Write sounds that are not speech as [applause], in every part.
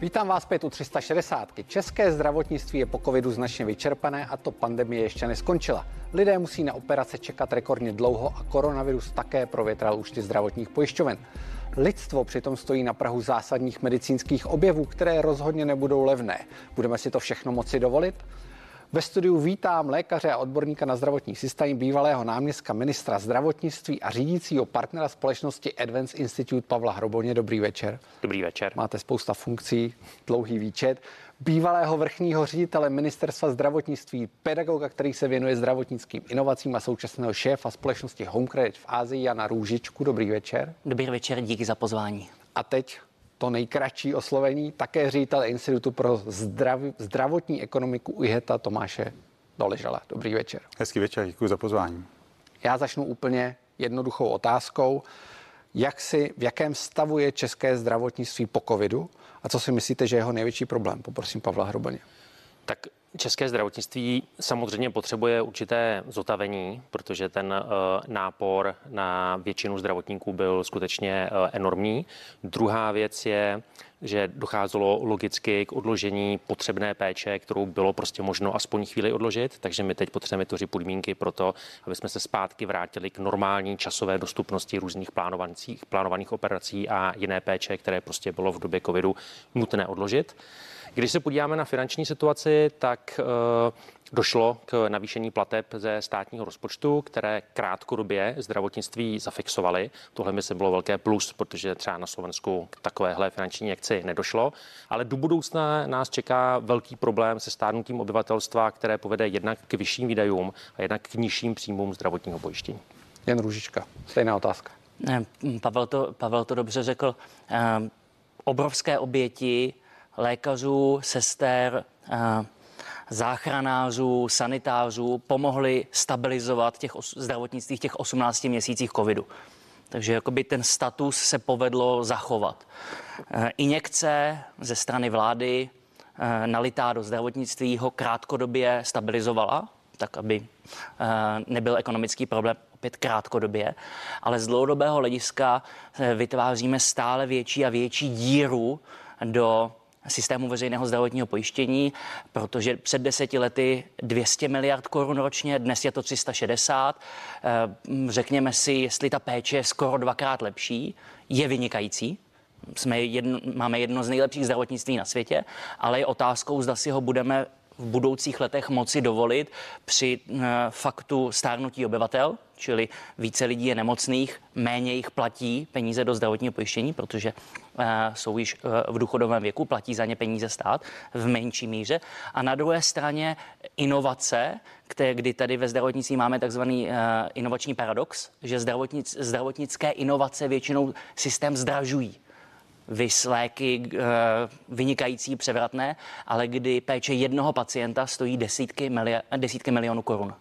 Vítám vás zpět u 360. České zdravotnictví je po covidu značně vyčerpané a to pandemie ještě neskončila. Lidé musí na operace čekat rekordně dlouho a koronavirus také provětral účty zdravotních pojišťoven. Lidstvo přitom stojí na Prahu zásadních medicínských objevů, které rozhodně nebudou levné. Budeme si to všechno moci dovolit? Ve studiu vítám lékaře a odborníka na zdravotní systém, bývalého náměstka ministra zdravotnictví a řídícího partnera společnosti Advance Institute Pavla Hroboně. Dobrý večer. Dobrý večer. Máte spousta funkcí, dlouhý výčet. Bývalého vrchního ředitele ministerstva zdravotnictví, pedagoga, který se věnuje zdravotnickým inovacím a současného šéfa společnosti Home Credit v Ázii, Jana Růžičku. Dobrý večer. Dobrý večer, díky za pozvání. A teď to nejkratší oslovení, také ředitel Institutu pro zdraví, zdravotní ekonomiku UIHETA Tomáše Doležala. Dobrý večer. Hezký večer, děkuji za pozvání. Já začnu úplně jednoduchou otázkou. Jak si, v jakém stavu je české zdravotnictví po covidu a co si myslíte, že je jeho největší problém? Poprosím Pavla Hrobaně. Tak České zdravotnictví samozřejmě potřebuje určité zotavení, protože ten uh, nápor na většinu zdravotníků byl skutečně uh, enormní. Druhá věc je, že docházelo logicky k odložení potřebné péče, kterou bylo prostě možno aspoň chvíli odložit, takže my teď potřebujeme tvořit podmínky pro to, aby jsme se zpátky vrátili k normální časové dostupnosti různých plánovaných operací a jiné péče, které prostě bylo v době covidu nutné odložit. Když se podíváme na finanční situaci, tak eh, došlo k navýšení plateb ze státního rozpočtu, které krátkodobě zdravotnictví zafixovaly. Tohle by se bylo velké plus, protože třeba na Slovensku k takovéhle finanční injekci nedošlo. Ale do budoucna nás čeká velký problém se stárnutím obyvatelstva, které povede jednak k vyšším výdajům a jednak k nižším příjmům zdravotního pojištění. Jan Růžička, stejná otázka. Pavel to, Pavel to dobře řekl. Ehm, obrovské oběti lékařů, sester, eh, záchranářů, sanitářů pomohli stabilizovat těch zdravotnictví v těch 18 měsících covidu. Takže jakoby ten status se povedlo zachovat. Eh, injekce ze strany vlády eh, nalitá do zdravotnictví ho krátkodobě stabilizovala, tak aby nebyl ekonomický problém opět krátkodobě, ale z dlouhodobého hlediska vytváříme stále větší a větší díru do systému veřejného zdravotního pojištění, protože před deseti lety 200 miliard korun ročně, dnes je to 360. Eh, řekněme si, jestli ta péče je skoro dvakrát lepší, je vynikající, jsme jedno, máme jedno z nejlepších zdravotnictví na světě, ale je otázkou, zda si ho budeme v budoucích letech moci dovolit při uh, faktu stárnutí obyvatel, čili více lidí je nemocných, méně jich platí peníze do zdravotního pojištění, protože uh, jsou již uh, v důchodovém věku, platí za ně peníze stát v menší míře. A na druhé straně inovace, které, kdy tady ve zdravotnictví máme takzvaný inovační paradox, že zdravotnic, zdravotnické inovace většinou systém zdražují vys léky eh, vynikající, převratné, ale kdy péče jednoho pacienta stojí desítky, miliard, desítky milionů korun.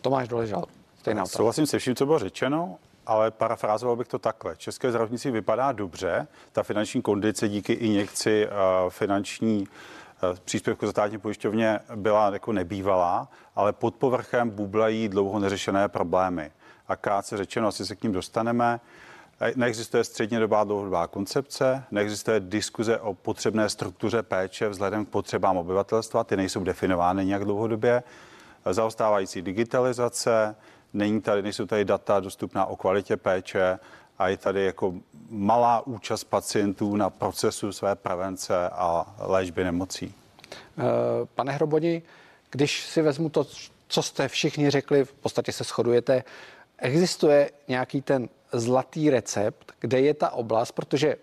Tomáš Doležal, stejná otázka. Souhlasím se vším, co bylo řečeno, ale parafrázoval bych to takhle. České zdravotnictví vypadá dobře, ta finanční kondice díky injekci uh, finanční uh, příspěvku za státní pojišťovně byla jako nebývalá, ale pod povrchem bublají dlouho neřešené problémy. A krátce řečeno, asi se k ním dostaneme, Neexistuje střednědobá dlouhodobá koncepce, neexistuje diskuze o potřebné struktuře péče vzhledem k potřebám obyvatelstva, ty nejsou definovány nějak dlouhodobě. Zaostávající digitalizace, není tady, nejsou tady data dostupná o kvalitě péče a je tady jako malá účast pacientů na procesu své prevence a léčby nemocí. Eh, pane Hroboni, když si vezmu to, co jste všichni řekli, v podstatě se shodujete, existuje nějaký ten zlatý recept, kde je ta oblast, protože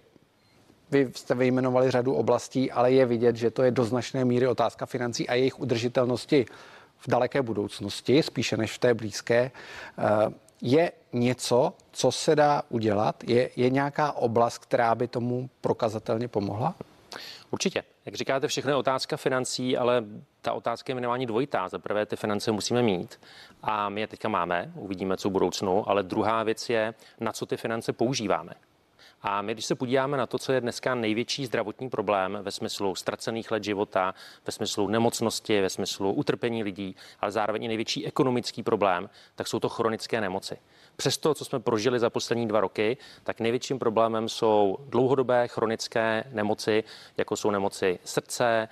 vy jste vyjmenovali řadu oblastí, ale je vidět, že to je do značné míry otázka financí a jejich udržitelnosti v daleké budoucnosti, spíše než v té blízké. Eh, je něco, co se dá udělat? Je, je nějaká oblast, která by tomu prokazatelně pomohla? Určitě. Jak říkáte, všechno je otázka financí, ale ta otázka je minimálně dvojitá. Za prvé ty finance musíme mít a my je teďka máme, uvidíme, co v budoucnu, ale druhá věc je, na co ty finance používáme. A my, když se podíváme na to, co je dneska největší zdravotní problém ve smyslu ztracených let života, ve smyslu nemocnosti, ve smyslu utrpení lidí, ale zároveň i největší ekonomický problém, tak jsou to chronické nemoci. Přes to, co jsme prožili za poslední dva roky, tak největším problémem jsou dlouhodobé chronické nemoci, jako jsou nemoci srdce,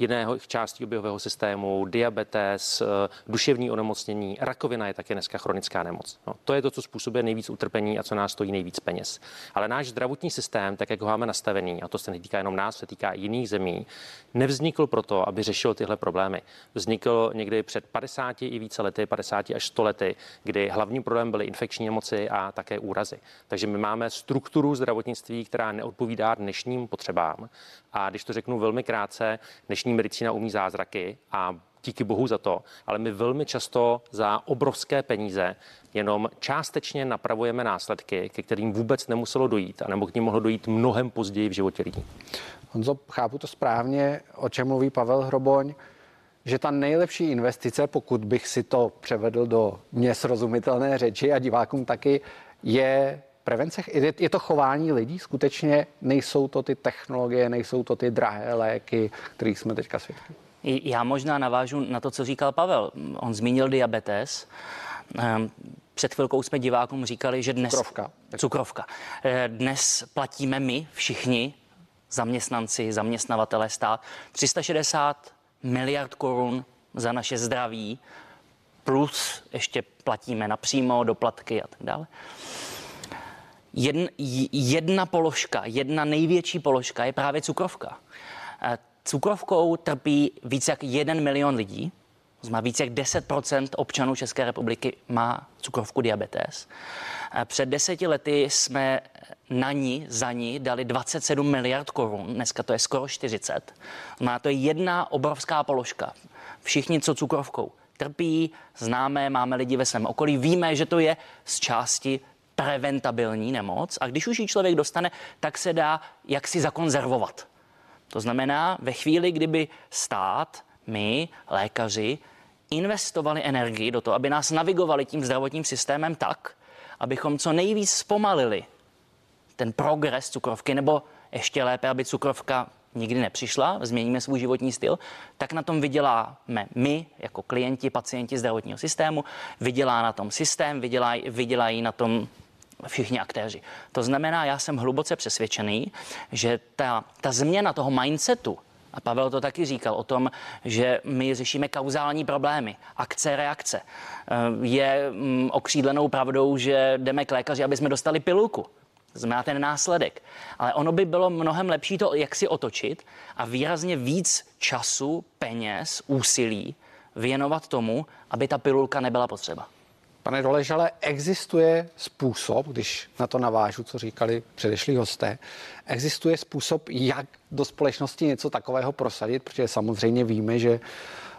jiného částí oběhového systému, diabetes, eh, duševní onemocnění, rakovina je také dneska chronická nemoc. No, to je to, co způsobuje nejvíc utrpení a co nás stojí nejvíc peněz. Ale náš zdravotní systém, tak jak ho máme nastavený, a to se netýká jenom nás, se týká i jiných zemí, nevznikl proto, aby řešil tyhle problémy. Vznikl někdy před 50 i více lety, 50 až 100 lety, kdy hlavním problém byly infekční nemoci a také úrazy. Takže my máme strukturu zdravotnictví, která neodpovídá dnešním potřebám. A když to řeknu velmi krátce, dnešní medicína umí zázraky a díky bohu za to, ale my velmi často za obrovské peníze jenom částečně napravujeme následky, ke kterým vůbec nemuselo dojít a nebo k ním mohlo dojít mnohem později v životě lidí. Honzo, chápu to správně, o čem mluví Pavel Hroboň, že ta nejlepší investice, pokud bych si to převedl do mě srozumitelné řeči a divákům taky, je prevence, je to chování lidí, skutečně nejsou to ty technologie, nejsou to ty drahé léky, kterých jsme teďka svědky. Já možná navážu na to, co říkal Pavel. On zmínil diabetes. Ehm, před chvilkou jsme divákům říkali, že dnes... Cukrovka. Cukrovka. Eh, dnes platíme my všichni, zaměstnanci, zaměstnavatele stát, 360 miliard korun za naše zdraví, plus ještě platíme napřímo doplatky a tak dále. Jedna, jedna položka, jedna největší položka je právě cukrovka. Eh, cukrovkou trpí více jak jeden milion lidí, znamená více jak 10% občanů České republiky má cukrovku diabetes. Eh, před deseti lety jsme na ní, za ní dali 27 miliard korun, dneska to je skoro 40. Má to je jedna obrovská položka. Všichni, co cukrovkou trpí, známe, máme lidi ve svém okolí, víme, že to je z části preventabilní nemoc a když už ji člověk dostane, tak se dá jaksi zakonzervovat. To znamená, ve chvíli, kdyby stát, my, lékaři, investovali energii do toho, aby nás navigovali tím zdravotním systémem tak, abychom co nejvíc zpomalili ten progres cukrovky, nebo ještě lépe, aby cukrovka nikdy nepřišla, změníme svůj životní styl, tak na tom vyděláme my, jako klienti, pacienti zdravotního systému, vydělá na tom systém, vydělají, vydělají na tom všichni aktéři. To znamená, já jsem hluboce přesvědčený, že ta, ta změna toho mindsetu, a Pavel to taky říkal o tom, že my řešíme kauzální problémy, akce, reakce. Eh, je mm, okřídlenou pravdou, že jdeme k lékaři, aby jsme dostali pilulku. Znamená ten následek. Ale ono by bylo mnohem lepší to, jak si otočit a výrazně víc času, peněz, úsilí věnovat tomu, aby ta pilulka nebyla potřeba. Pane Doležale, existuje způsob, když na to navážu, co říkali předešlí hosté, existuje způsob, jak do společnosti něco takového prosadit, protože samozřejmě víme, že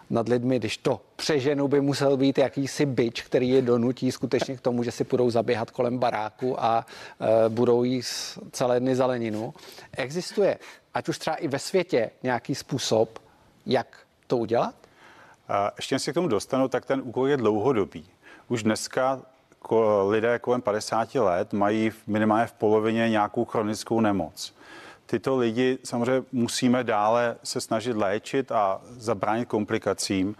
nad lidmi, když to přeženu, by musel být jakýsi byč, který je donutí skutečně k tomu, že si budou zaběhat kolem baráku a e, budou jíst celé dny zeleninu. Existuje, ať už třeba i ve světě, nějaký způsob, jak to udělat? Ještě než se k tomu dostanu, tak ten úkol je dlouhodobý. Už dneska lidé kolem 50 let mají minimálně v polovině nějakou chronickou nemoc. Tyto lidi samozřejmě musíme dále se snažit léčit a zabránit komplikacím,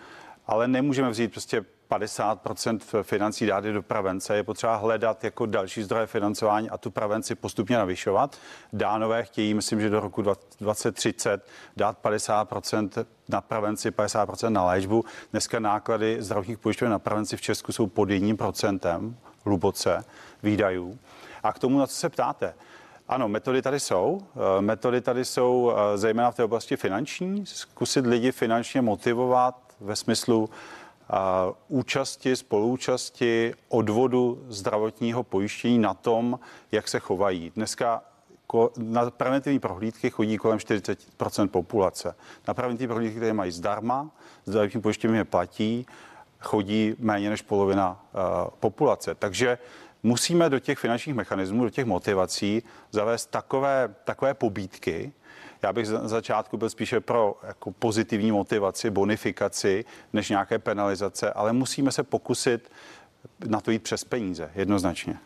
ale nemůžeme vzít prostě 50% financí dát do prevence. Je potřeba hledat jako další zdroje financování a tu prevenci postupně navyšovat. Dánové chtějí, myslím, že do roku 2030 dát 50% na prevenci, 50% na léčbu. Dneska náklady zdravotních pojišťoven na prevenci v Česku jsou pod 1% hluboce výdajů. A k tomu, na co se ptáte, ano, metody tady jsou. Eh, metody tady jsou eh, zejména v té oblasti finanční. Zkusit lidi finančně motivovat ve smyslu účasti, spoluúčasti, odvodu zdravotního pojištění na tom, jak se chovají. Dneska na preventivní prohlídky chodí kolem 40% populace. Na preventivní prohlídky, které mají zdarma, zdravotní pojištění je platí, chodí méně než polovina uh, populace. Takže musíme do těch finančních mechanismů, do těch motivací zavést takové, takové pobídky, já bych za začátku byl spíše pro jako pozitivní motivaci, bonifikaci, než nějaké penalizace, ale musíme se pokusit na to jít přes peníze, jednoznačně.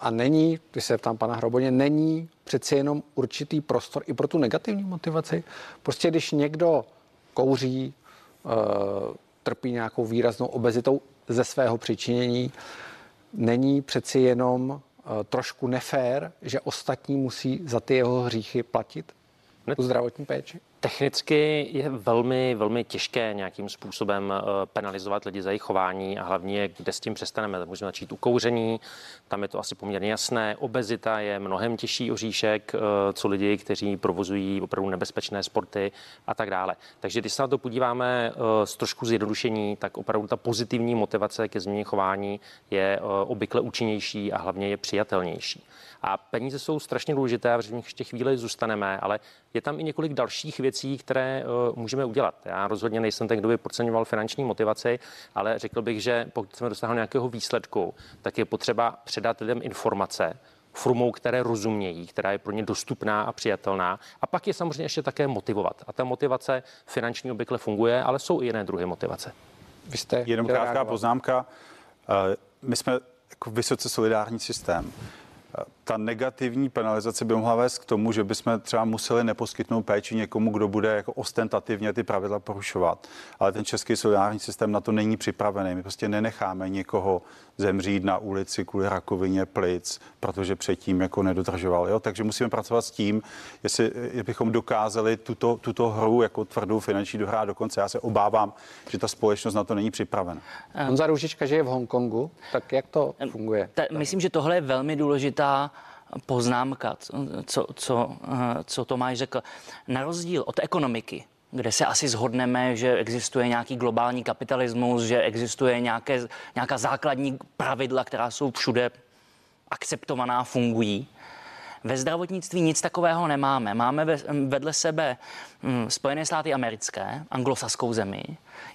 a není, když se ptám pana Hroboně, není přeci jenom určitý prostor i pro tu negativní motivaci. Prostě když někdo kouří, eh, trpí nějakou výraznou obezitou ze svého přičinění, není přeci jenom eh, trošku nefér, že ostatní musí za ty jeho hříchy platit tu zdravotní péči? Technicky je velmi, velmi těžké nějakým způsobem eh, penalizovat lidi za jejich chování a hlavně, kde s tím přestaneme. Můžeme začít u kouření, tam je to asi poměrně jasné. Obezita je mnohem těžší oříšek, eh, co lidi, kteří provozují opravdu nebezpečné sporty a tak dále. Takže když se na to podíváme z eh, trošku zjednodušení, tak opravdu ta pozitivní motivace ke změně chování je obvykle účinnější a hlavně je přijatelnější. A peníze jsou strašně důležité a v ještě chvíli zůstaneme, ale je tam i několik dalších věcí, které uh, můžeme udělat. Já rozhodně nejsem ten, kdo by podceňoval finanční motivaci, ale řekl bych, že pokud jsme dosáhli nějakého výsledku, tak je potřeba předat lidem informace, formou, které rozumějí, která je pro ně dostupná a přijatelná. A pak je samozřejmě ještě také motivovat. A ta motivace finanční obvykle funguje, ale jsou i jiné druhy motivace. Vy jste Jenom krátká poznámka. Eh, my jsme jako vysoce solidární systém ta negativní penalizace by mohla vést k tomu, že bychom třeba museli neposkytnout péči někomu, kdo bude jako ostentativně ty pravidla porušovat. Ale ten český solidární systém na to není připravený. My prostě nenecháme někoho zemřít na ulici kvůli rakovině plic, protože předtím jako nedodržoval. Jo? Takže musíme pracovat s tím, jestli bychom dokázali tuto, tuto hru jako tvrdou finanční dohrát dokonce. Já se obávám, že ta společnost na to není připravena. Honza Růžička žije v Hongkongu, tak jak to funguje? Ta, myslím, že tohle je velmi důležitá poznámka, co, co, co Tomáš řekl. Na rozdíl od ekonomiky, kde se asi zhodneme, že existuje nějaký globální kapitalismus, že existuje nějaké, nějaká základní pravidla, která jsou všude akceptovaná, fungují. Ve zdravotnictví nic takového nemáme. Máme vedle sebe hm, Spojené státy americké, anglosaskou zemi.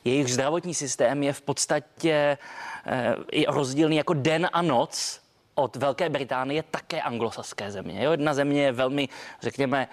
Jejich zdravotní systém je v podstatě eh, rozdílný jako den a noc od Velké Británie také anglosaské země. Jedna země je velmi, řekněme,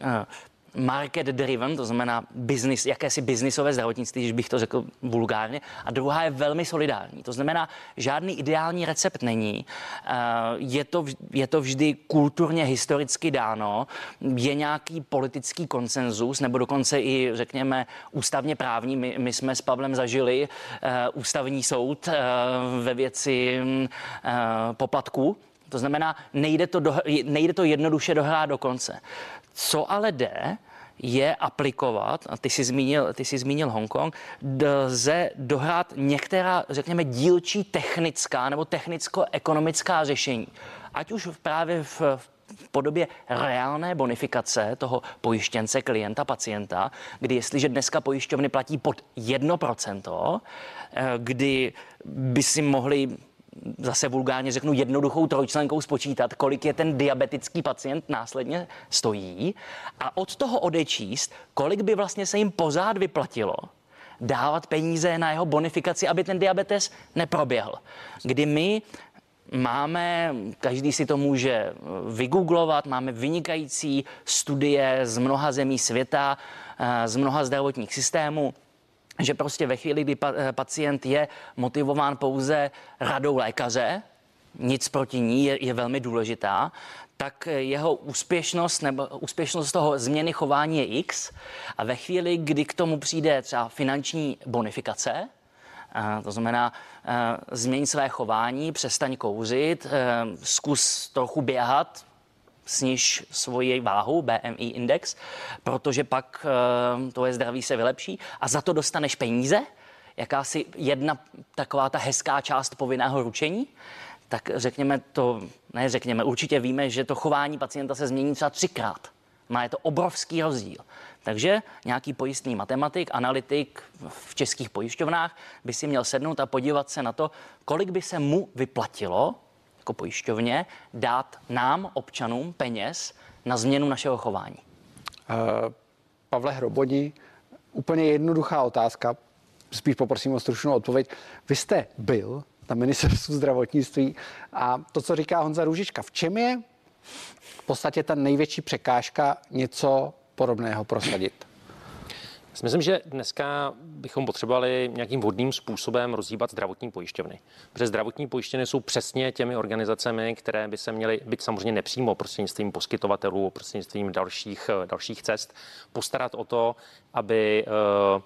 eh, market driven, to znamená business, jakési biznisové zdravotnictví, když bych to řekl vulgárně, a druhá je velmi solidární. To znamená, žádný ideální recept není. Eh, je to, je to vždy kulturně, historicky dáno, je nějaký politický konsenzus, nebo dokonce i, řekněme, ústavně právní. My, my jsme s Pavlem zažili uh, ústavní soud uh, ve věci uh, poplatků, to znamená, nejde to, do, nejde to jednoduše dohrát do konce. Co ale jde, je aplikovat, a ty jsi zmínil, ty jsi zmínil Hongkong, lze dohrát některá, řekněme, dílčí technická nebo technicko-ekonomická řešení. Ať už právě v, v podobě reálné bonifikace toho pojištěnce, klienta, pacienta, kdy jestliže dneska pojišťovny platí pod 1%, eh, kdy by si mohli zase vulgárně řeknu jednoduchou trojčlenkou spočítat, kolik je ten diabetický pacient následně stojí a od toho odečíst, kolik by vlastně se jim pořád vyplatilo dávat peníze na jeho bonifikaci, aby ten diabetes neproběhl. Kdy my Máme, každý si to může vygooglovat, máme vynikající studie z mnoha zemí světa, eh, z mnoha zdravotních systémů, že prostě ve chvíli, kdy eh, pacient je motivován pouze radou lékaře, nic proti ní je, je velmi důležitá, tak jeho úspěšnost nebo úspěšnost toho změny chování je X a ve chvíli, kdy k tomu přijde třeba finanční bonifikace, eh, to znamená, eh, změň své chování, přestaň kouřit, zkus trochu běhat, sniž svoji váhu, BMI index, protože pak uh, tvoje zdraví se vylepší a za to dostaneš peníze, jakási jedna taková ta hezká část povinného ručení, tak řekněme to, ne řekněme, určitě víme, že to chování pacienta se změní třeba třikrát. Má je to obrovský rozdíl. Takže nějaký pojistný matematik, analytik v českých pojišťovnách by si měl sednout a podívat se na to, kolik by se mu vyplatilo jako pojišťovně dát nám, občanům, peněz na změnu našeho chování? Uh, Pavle Hrobodi, úplně jednoduchá otázka, spíš poprosím o stručnou odpověď. Vy jste byl na ministerstvu zdravotnictví a to, co říká Honza Růžička, v čem je v podstatě ta největší překážka něco podobného prosadit? Myslím, že dneska bychom potřebovali nějakým vhodným způsobem rozhýbat zdravotní pojišťovny. Protože zdravotní pojišťovny jsou přesně těmi organizacemi, které by se měly být samozřejmě nepřímo prostřednictvím poskytovatelů, prostřednictvím dalších, dalších cest, postarat o to, aby uh,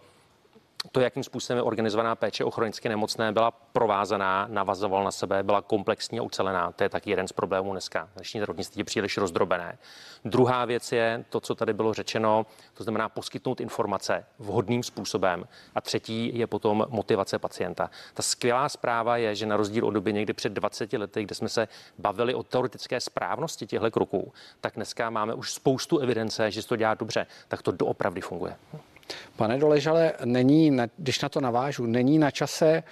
to, jakým způsobem je organizovaná péče o chronicky nemocné, byla provázaná, navazovala na sebe, byla komplexní a ucelená. To je taky jeden z problémů dneska. Dnešní zdravotnictví je příliš rozdrobené. Druhá věc je to, co tady bylo řečeno, to znamená poskytnout informace vhodným způsobem. A třetí je potom motivace pacienta. Ta skvělá zpráva je, že na rozdíl od doby někdy před 20 lety, kde jsme se bavili o teoretické správnosti těchto kroků, tak dneska máme už spoustu evidence, že se to dělá dobře, tak to doopravdy funguje. Pane Doležale, není, když na to navážu, není na čase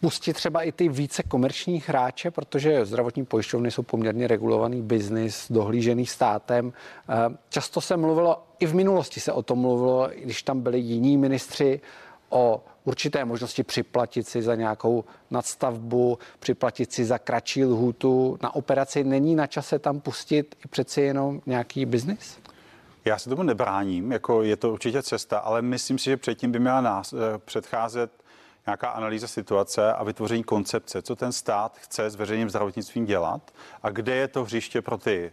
pustit třeba i ty více komerčních hráče, protože zdravotní pojišťovny jsou poměrně regulovaný biznis, dohlížený státem. Eh, často se mluvilo, i v minulosti se o tom mluvilo, když tam byli jiní ministři, o určité možnosti připlatit si za nějakou nadstavbu, připlatit si za kratší lhůtu na operaci. Není na čase tam pustit i přeci jenom nějaký biznis? Já se tomu nebráním, jako je to určitě cesta, ale myslím si, že předtím by měla nás, eh, předcházet nějaká analýza situace a vytvoření koncepce, co ten stát chce s veřejným zdravotnictvím dělat a kde je to hřiště pro ty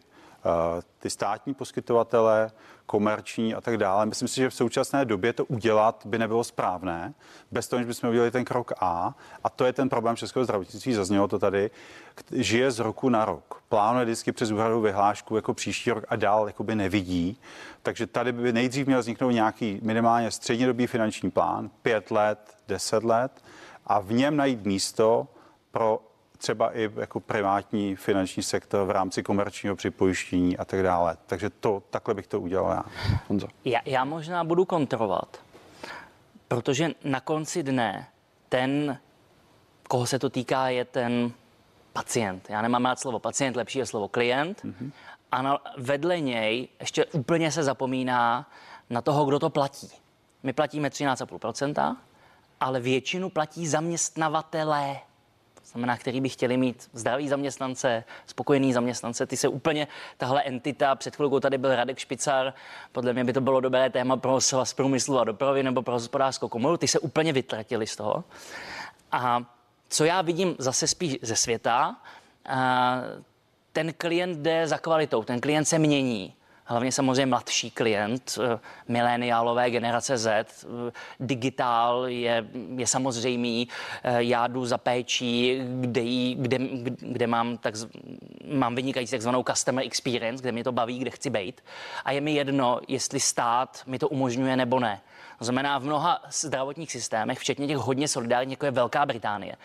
ty státní poskytovatele, komerční a tak dále. Myslím si, že v současné době to udělat by nebylo správné, bez toho, že bychom udělali ten krok A. A to je ten problém českého zdravotnictví, zaznělo to tady, žije z roku na rok. Plánuje vždycky přes úhradovou vyhlášku jako příští rok a dál jakoby nevidí. Takže tady by nejdřív měl vzniknout nějaký minimálně střednědobý finanční plán, pět let, deset let a v něm najít místo pro třeba i jako privátní finanční sektor v rámci komerčního připojištění a tak dále. Takže to, takhle bych to udělal já. Honzo. Já, já možná budu kontrolovat, protože na konci dne ten, koho se to týká, je ten pacient. Já nemám rád slovo pacient, lepší je slovo klient. Mm-hmm. A na, vedle něj ještě úplně se zapomíná na toho, kdo to platí. My platíme 13,5%, ale většinu platí zaměstnavatelé znamená, který by chtěli mít zdraví zaměstnance, spokojený zaměstnance. Ty se úplně, tahle entita, před chvilkou tady byl Radek Špicar, podle mě by to bylo dobré téma pro svaz průmyslu a dopravy nebo pro hospodářskou komoru, ty se úplně vytratili z toho. A co já vidím zase spíš ze světa, ten klient jde za kvalitou, ten klient se mění hlavně samozřejmě mladší klient, eh, mileniálové generace Z, eh, digitál je, je samozřejmý, eh, já jdu za péčí, kde, jí, kde, kde mám, tak, mám vynikající takzvanou customer experience, kde mě to baví, kde chci být. A je mi jedno, jestli stát mi to umožňuje nebo ne. To znamená, v mnoha zdravotních systémech, včetně těch hodně solidárních, jako je Velká Británie,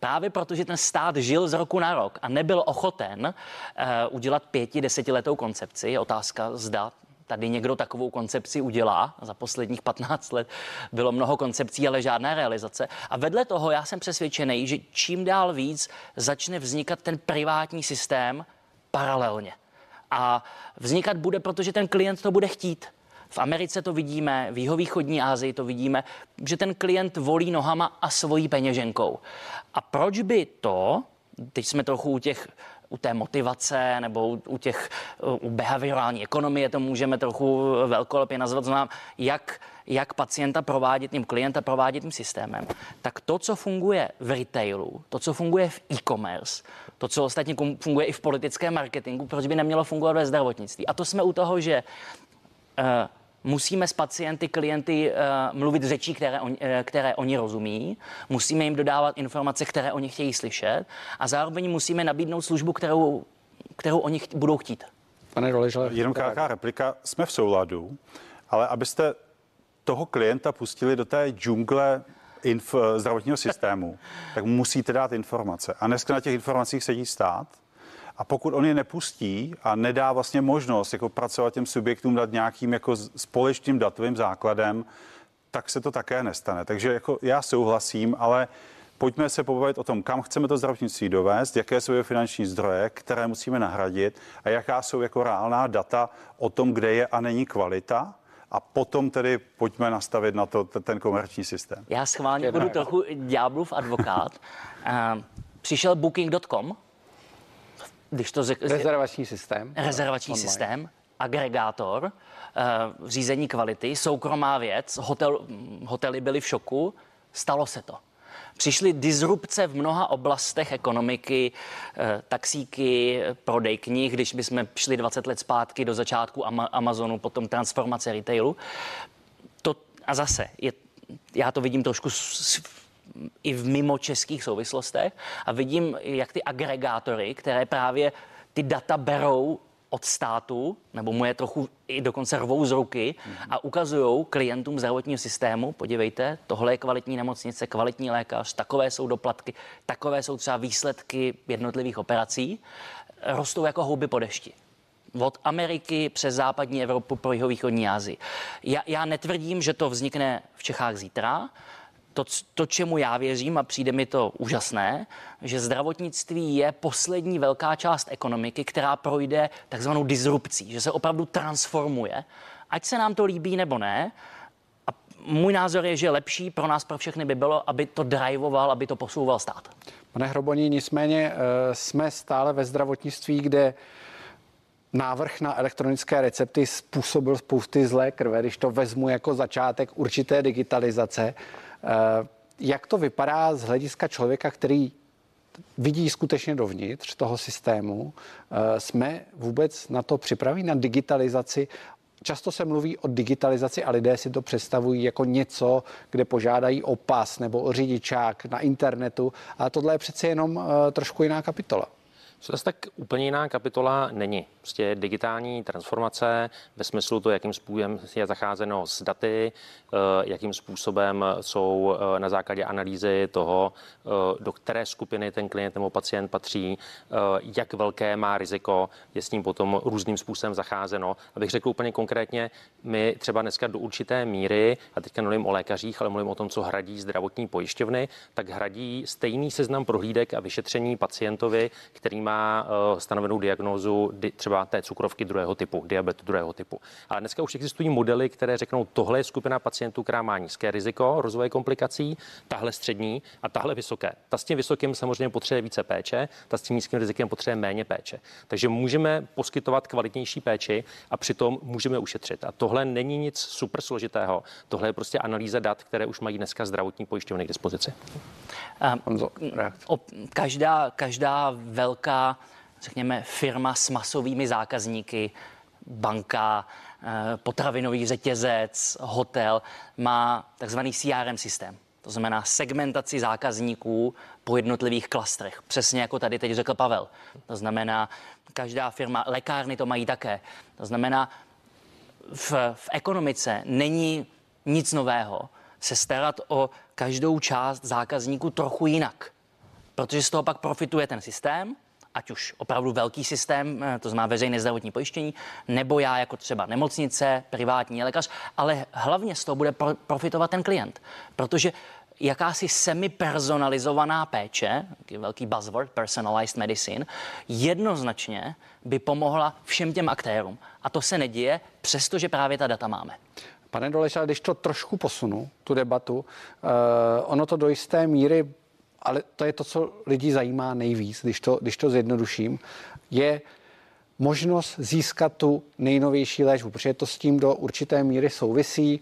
právě protože ten stát žil z roku na rok a nebyl ochoten uh, udělat pěti, desetiletou koncepci, je otázka, zda tady někdo takovou koncepci udělá. Za posledních 15 let bylo mnoho koncepcí, ale žádná realizace. A vedle toho já jsem přesvědčený, že čím dál víc začne vznikat ten privátní systém paralelně. A vznikat bude, protože ten klient to bude chtít. V Americe to vidíme, v jihovýchodní Asii to vidíme, že ten klient volí nohama a svojí peněženkou. A proč by to, teď jsme trochu u těch u té motivace nebo u, u těch u behaviorální ekonomie to můžeme trochu velkolepě nazvat, znám, jak, jak pacienta provádět tím klienta provádět tím systémem, tak to, co funguje v retailu, to, co funguje v e-commerce, to, co ostatně funguje i v politickém marketingu, proč by nemělo fungovat ve zdravotnictví. A to jsme u toho, že uh, musíme s pacienty, klienty uh, mluvit řečí, které, on, uh, které oni rozumí, musíme jim dodávat informace, které oni chtějí slyšet a zároveň musíme nabídnout službu, kterou, kterou oni cht, budou chtít. Pane Doležele. Jenom krátká replika. Jsme v souladu, ale abyste toho klienta pustili do té džungle inf, zdravotního systému, tak musíte dát informace. A dneska na těch informacích sedí stát a pokud on je nepustí a nedá vlastně možnost jako pracovat těm subjektům nad nějakým jako společným datovým základem, tak se to také nestane. Takže jako já souhlasím, ale pojďme se pobavit o tom, kam chceme to zdravotnictví dovést, jaké jsou jeho finanční zdroje, které musíme nahradit a jaká jsou jako reálná data o tom, kde je a není kvalita a potom tedy pojďme nastavit na to ten komerční systém. Já schválně budu trochu ďáblův advokát. Přišel booking.com, když to řekl... Rezervační systém. Rezervační online. systém. agregátor v řízení kvality, soukromá věc, hotel, hotely byly v šoku, stalo se to. Přišly disrupce v mnoha oblastech ekonomiky, eh, taxíky, prodej knih, když bychom šli 20 let zpátky do začátku Amazonu, potom transformace retailu. To, a zase, je, já to vidím trošku s, i v mimo českých souvislostech a vidím, jak ty agregátory, které právě ty data berou od státu, nebo mu je trochu i dokonce rvou z ruky a ukazují klientům zdravotního systému, podívejte, tohle je kvalitní nemocnice, kvalitní lékař, takové jsou doplatky, takové jsou třeba výsledky jednotlivých operací, rostou jako houby po dešti od Ameriky přes západní Evropu pro jihovýchodní Asii. Já, já netvrdím, že to vznikne v Čechách zítra, to, to, čemu já věřím, a přijde mi to úžasné, že zdravotnictví je poslední velká část ekonomiky, která projde takzvanou disrupcí, že se opravdu transformuje. Ať se nám to líbí nebo ne, a můj názor je, že lepší pro nás, pro všechny by bylo, aby to driveoval, aby to posouval stát. Pane Hroboní, nicméně eh, jsme stále ve zdravotnictví, kde návrh na elektronické recepty způsobil spousty zlé krve, když to vezmu jako začátek určité digitalizace. Eh, jak to vypadá z hlediska člověka, který vidí skutečně dovnitř toho systému? Eh, jsme vůbec na to připraví, na digitalizaci? Často se mluví o digitalizaci a lidé si to představují jako něco, kde požádají o pas nebo o řidičák na internetu, ale tohle je přece jenom eh, trošku jiná kapitola. Zase tak úplně jiná kapitola není. Prostě digitální transformace ve smyslu to, jakým způsobem je zacházeno s daty, eh, jakým způsobem jsou eh, na základě analýzy toho, eh, do které skupiny ten klient nebo pacient patří, jak velké má riziko, je s ním potom různým způsobem zacházeno. Abych řekl úplně konkrétně, my třeba dneska do určité míry, a teďka mluvím o lékařích, ale mluvím o tom, co hradí zdravotní pojišťovny, tak hradí stejný seznam prohlídek a vyšetření pacientovi, který má má uh, stanovenou diagnózu di, třeba té cukrovky druhého typu, diabetu druhého typu. Ale dneska už existují modely, které řeknou, tohle je skupina pacientů, která má nízké riziko rozvoje komplikací, tahle střední a tahle vysoké. Ta s tím vysokým samozřejmě potřebuje více péče, ta s tím nízkým rizikem potřebuje méně péče. Takže můžeme poskytovat kvalitnější péči a přitom můžeme ušetřit. A tohle není nic super složitého. Tohle je prostě analýza dat, které už mají dneska zdravotní pojišťovny k dispozici. Um, každá, každá velká řekněme, firma s masovými zákazníky, banka, eh, potravinový řetězec, hotel, má takzvaný CRM systém. To znamená segmentaci zákazníků po jednotlivých klastrech. Přesně jako tady teď řekl Pavel. To znamená, každá firma, lékárny to mají také. To znamená, v, v ekonomice není nic nového se starat o každou část zákazníků trochu jinak. Protože z toho pak profituje ten systém ať už opravdu velký systém, eh, to znamená veřejné zdravotní pojištění, nebo já jako třeba nemocnice, privátní lékař, ale hlavně z toho bude profitovat ten klient, protože jakási semi-personalizovaná péče, velký buzzword, personalized medicine, jednoznačně by pomohla všem těm aktérům. A to se neděje, přestože právě ta data máme. Pane Doleš, ale když to trošku posunu, tu debatu, uh, ono to do jisté míry ale to je to, co lidi zajímá nejvíc, když to, když to zjednoduším, je možnost získat tu nejnovější léčbu, protože to s tím do určité míry souvisí,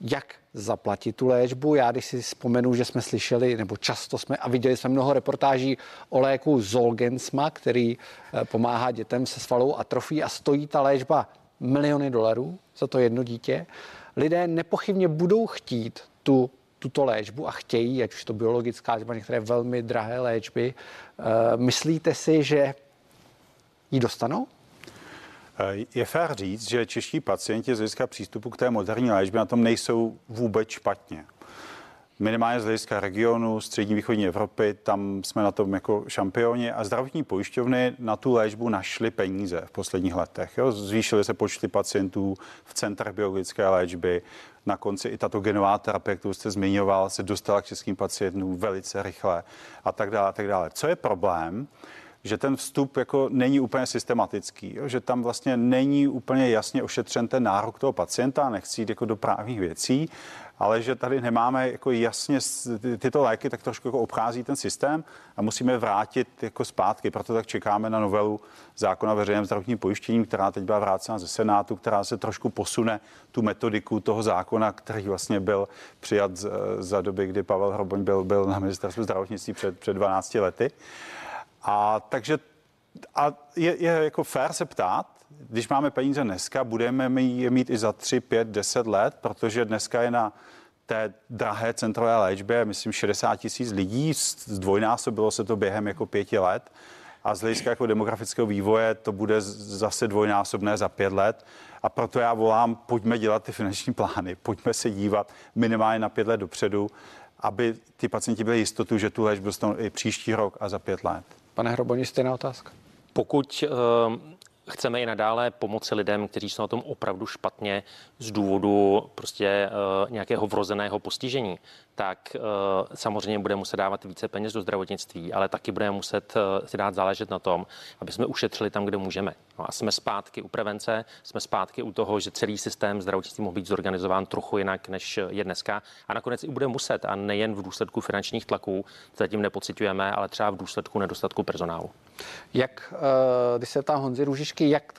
jak zaplatit tu léčbu. Já když si vzpomenu, že jsme slyšeli, nebo často jsme a viděli jsme mnoho reportáží o léku Zolgensma, který eh, pomáhá dětem se svalou atrofí a stojí ta léčba miliony dolarů za to jedno dítě. Lidé nepochybně budou chtít tu tuto léčbu a chtějí, ať už to biologická léčba, některé velmi drahé léčby. Eh, myslíte si, že ji dostanou? Eh, je fér říct, že čeští pacienti z hlediska přístupu k té moderní léčbě na tom nejsou vůbec špatně minimálně z hlediska regionu, střední východní Evropy, tam jsme na tom jako šampioni a zdravotní pojišťovny na tu léčbu našly peníze v posledních letech. Jo? Zvýšily se počty pacientů v centrech biologické léčby. Na konci i tato genová terapie, kterou jste zmiňoval, se dostala k českým pacientům velice rychle a tak dále. A tak dále. Co je problém? že ten vstup jako není úplně systematický, jo? že tam vlastně není úplně jasně ošetřen ten nárok toho pacienta, nechci jít jako do právních věcí, ale že tady nemáme jako jasně tyto léky, tak trošku jako obchází ten systém a musíme vrátit jako zpátky. Proto tak čekáme na novelu zákona o veřejném zdravotním pojištění, která teď byla vrácena ze Senátu, která se trošku posune tu metodiku toho zákona, který vlastně byl přijat za doby, kdy Pavel Hroboň byl, byl na ministerstvu zdravotnictví před, před 12 lety. A takže a je, je jako fér se ptát, když máme peníze dneska, budeme je mít i za 3, 5, 10 let, protože dneska je na té drahé centrové léčbě, myslím, 60 tisíc lidí, zdvojnásobilo se to během jako pěti let a z hlediska jako demografického vývoje to bude zase dvojnásobné za pět let. A proto já volám, pojďme dělat ty finanční plány, pojďme se dívat minimálně na pět let dopředu, aby ty pacienti byli jistotu, že tu léčbu dostanou i příští rok a za pět let. Pane Hroboni, stejná otázka. Pokud uh chceme i nadále pomoci lidem, kteří jsou na tom opravdu špatně z důvodu prostě uh, nějakého vrozeného postižení, tak uh, samozřejmě budeme muset dávat více peněz do zdravotnictví, ale taky budeme muset uh, si dát záležet na tom, aby jsme ušetřili tam, kde můžeme. No a jsme zpátky u prevence, jsme zpátky u toho, že celý systém zdravotnictví mohl být zorganizován trochu jinak, než je dneska. A nakonec i bude muset, a nejen v důsledku finančních tlaků, zatím nepocitujeme, ale třeba v důsledku nedostatku personálu. Jak, když se ptám Honzi Růžičky, jak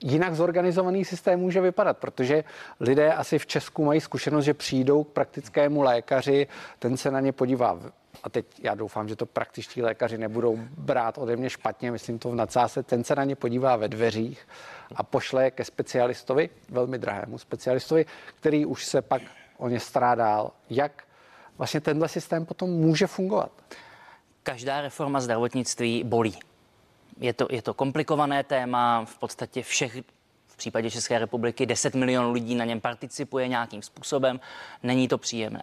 jinak zorganizovaný systém může vypadat, protože lidé asi v Česku mají zkušenost, že přijdou k praktickému lékaři, ten se na ně podívá a teď já doufám, že to praktičtí lékaři nebudou brát ode mě špatně, myslím to v nadsázce, ten se na ně podívá ve dveřích a pošle ke specialistovi, velmi drahému specialistovi, který už se pak o ně stará dál. Jak vlastně tenhle systém potom může fungovat? Každá reforma zdravotnictví bolí. Je to, je to komplikované téma, v podstatě všech v případě České republiky 10 milionů lidí na něm participuje nějakým způsobem, není to příjemné.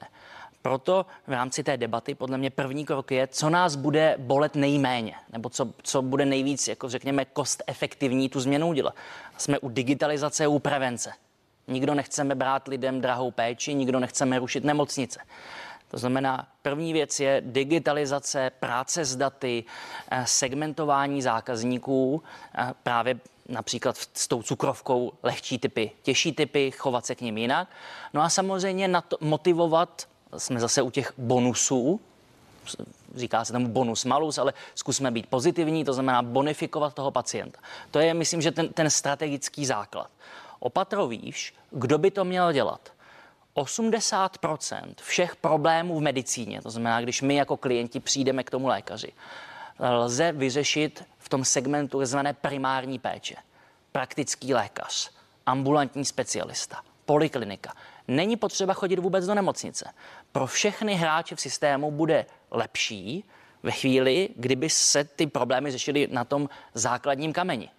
Proto v rámci té debaty podle mě první krok je, co nás bude bolet nejméně, nebo co, co bude nejvíc, jako řekněme, kost efektivní tu změnu udělat. Jsme u digitalizace, u prevence. Nikdo nechceme brát lidem drahou péči, nikdo nechceme rušit nemocnice. To znamená, první věc je digitalizace, práce s daty, eh, segmentování zákazníků, eh, právě například s tou cukrovkou lehčí typy, těžší typy, chovat se k ním jinak. No a samozřejmě na to motivovat, jsme zase u těch bonusů, říká se tomu bonus malus, ale zkusme být pozitivní, to znamená bonifikovat toho pacienta. To je, myslím, že ten, ten strategický základ. Opatrovíš, kdo by to měl dělat? 80% všech problémů v medicíně, to znamená, když my jako klienti přijdeme k tomu lékaři, lze vyřešit v tom segmentu tzv. primární péče. Praktický lékař, ambulantní specialista, poliklinika. Není potřeba chodit vůbec do nemocnice. Pro všechny hráče v systému bude lepší ve chvíli, kdyby se ty problémy řešily na tom základním kameni.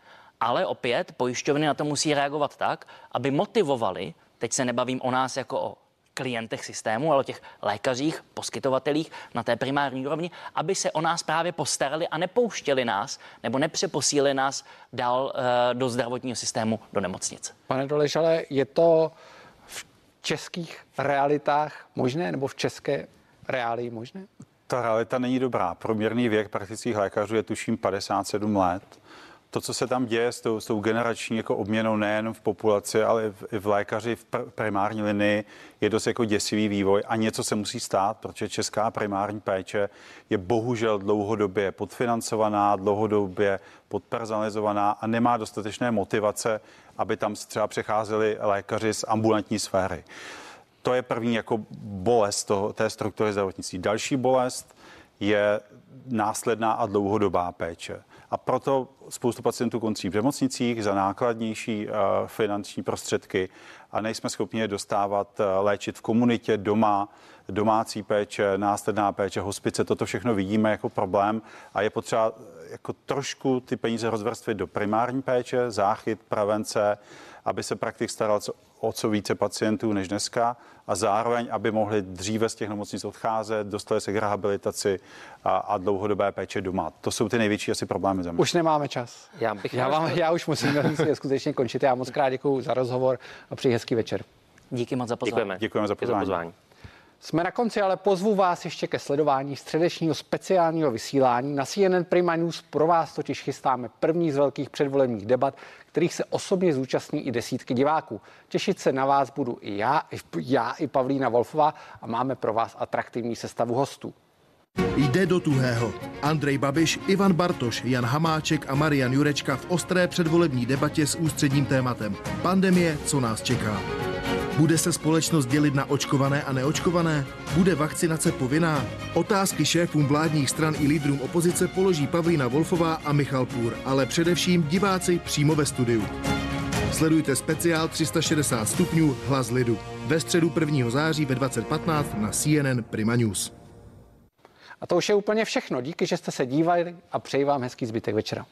Ale opět pojišťovny na to musí reagovat tak, aby motivovali Teď se nebavím o nás jako o klientech systému, ale o těch lékařích, poskytovatelích na té primární úrovni, aby se o nás právě postarali a nepouštěli nás nebo nepřeposílili nás dál uh, do zdravotního systému, do nemocnice. Pane Doleš, ale je to v českých realitách možné nebo v české reálii možné? Ta realita není dobrá. Průměrný věk praktických lékařů je tuším 57 let to, co se tam děje s tou, s tou generační jako obměnou nejen v populaci, ale i v, i v lékaři v pr- primární linii, je dost jako děsivý vývoj a něco se musí stát, protože česká primární péče je bohužel dlouhodobě podfinancovaná, dlouhodobě podpersonalizovaná a nemá dostatečné motivace, aby tam třeba přecházeli lékaři z ambulantní sféry. To je první jako bolest toho, té struktury zdravotnictví. Další bolest je následná a dlouhodobá péče. A proto spoustu pacientů končí v nemocnicích za nákladnější uh, finanční prostředky a nejsme schopni je dostávat, uh, léčit v komunitě, doma, domácí péče, následná péče, hospice, toto všechno vidíme jako problém a je potřeba jako trošku ty peníze rozvrstvit do primární péče, záchyt, prevence, aby se praktik staral o co více pacientů než dneska a zároveň, aby mohli dříve z těch nemocnic odcházet, dostali se k rehabilitaci a, a dlouhodobé péče doma. To jsou ty největší asi problémy země. Už nemáme čas. Já, bych já, vám, já už [laughs] musím skutečně končit. Já moc krát děkuji za rozhovor a přeji hezký večer. Díky moc za pozvání. Děkujeme. Děkujeme za pozvání. Jsme na konci, ale pozvu vás ještě ke sledování středečního speciálního vysílání. Na CNN Prima News pro vás totiž chystáme první z velkých předvolebních debat, kterých se osobně zúčastní i desítky diváků. Těšit se na vás budu i já, i já, i Pavlína Wolfová a máme pro vás atraktivní sestavu hostů. Jde do tuhého. Andrej Babiš, Ivan Bartoš, Jan Hamáček a Marian Jurečka v ostré předvolební debatě s ústředním tématem. Pandemie, co nás čeká. Bude se společnost dělit na očkované a neočkované? Bude vakcinace povinná? Otázky šéfům vládních stran i lídrům opozice položí Pavlína Wolfová a Michal Půr, ale především diváci přímo ve studiu. Sledujte speciál 360 stupňů Hlas lidu ve středu 1. září ve 2015 na CNN Prima News. A to už je úplně všechno. Díky, že jste se dívali a přeji vám hezký zbytek večera.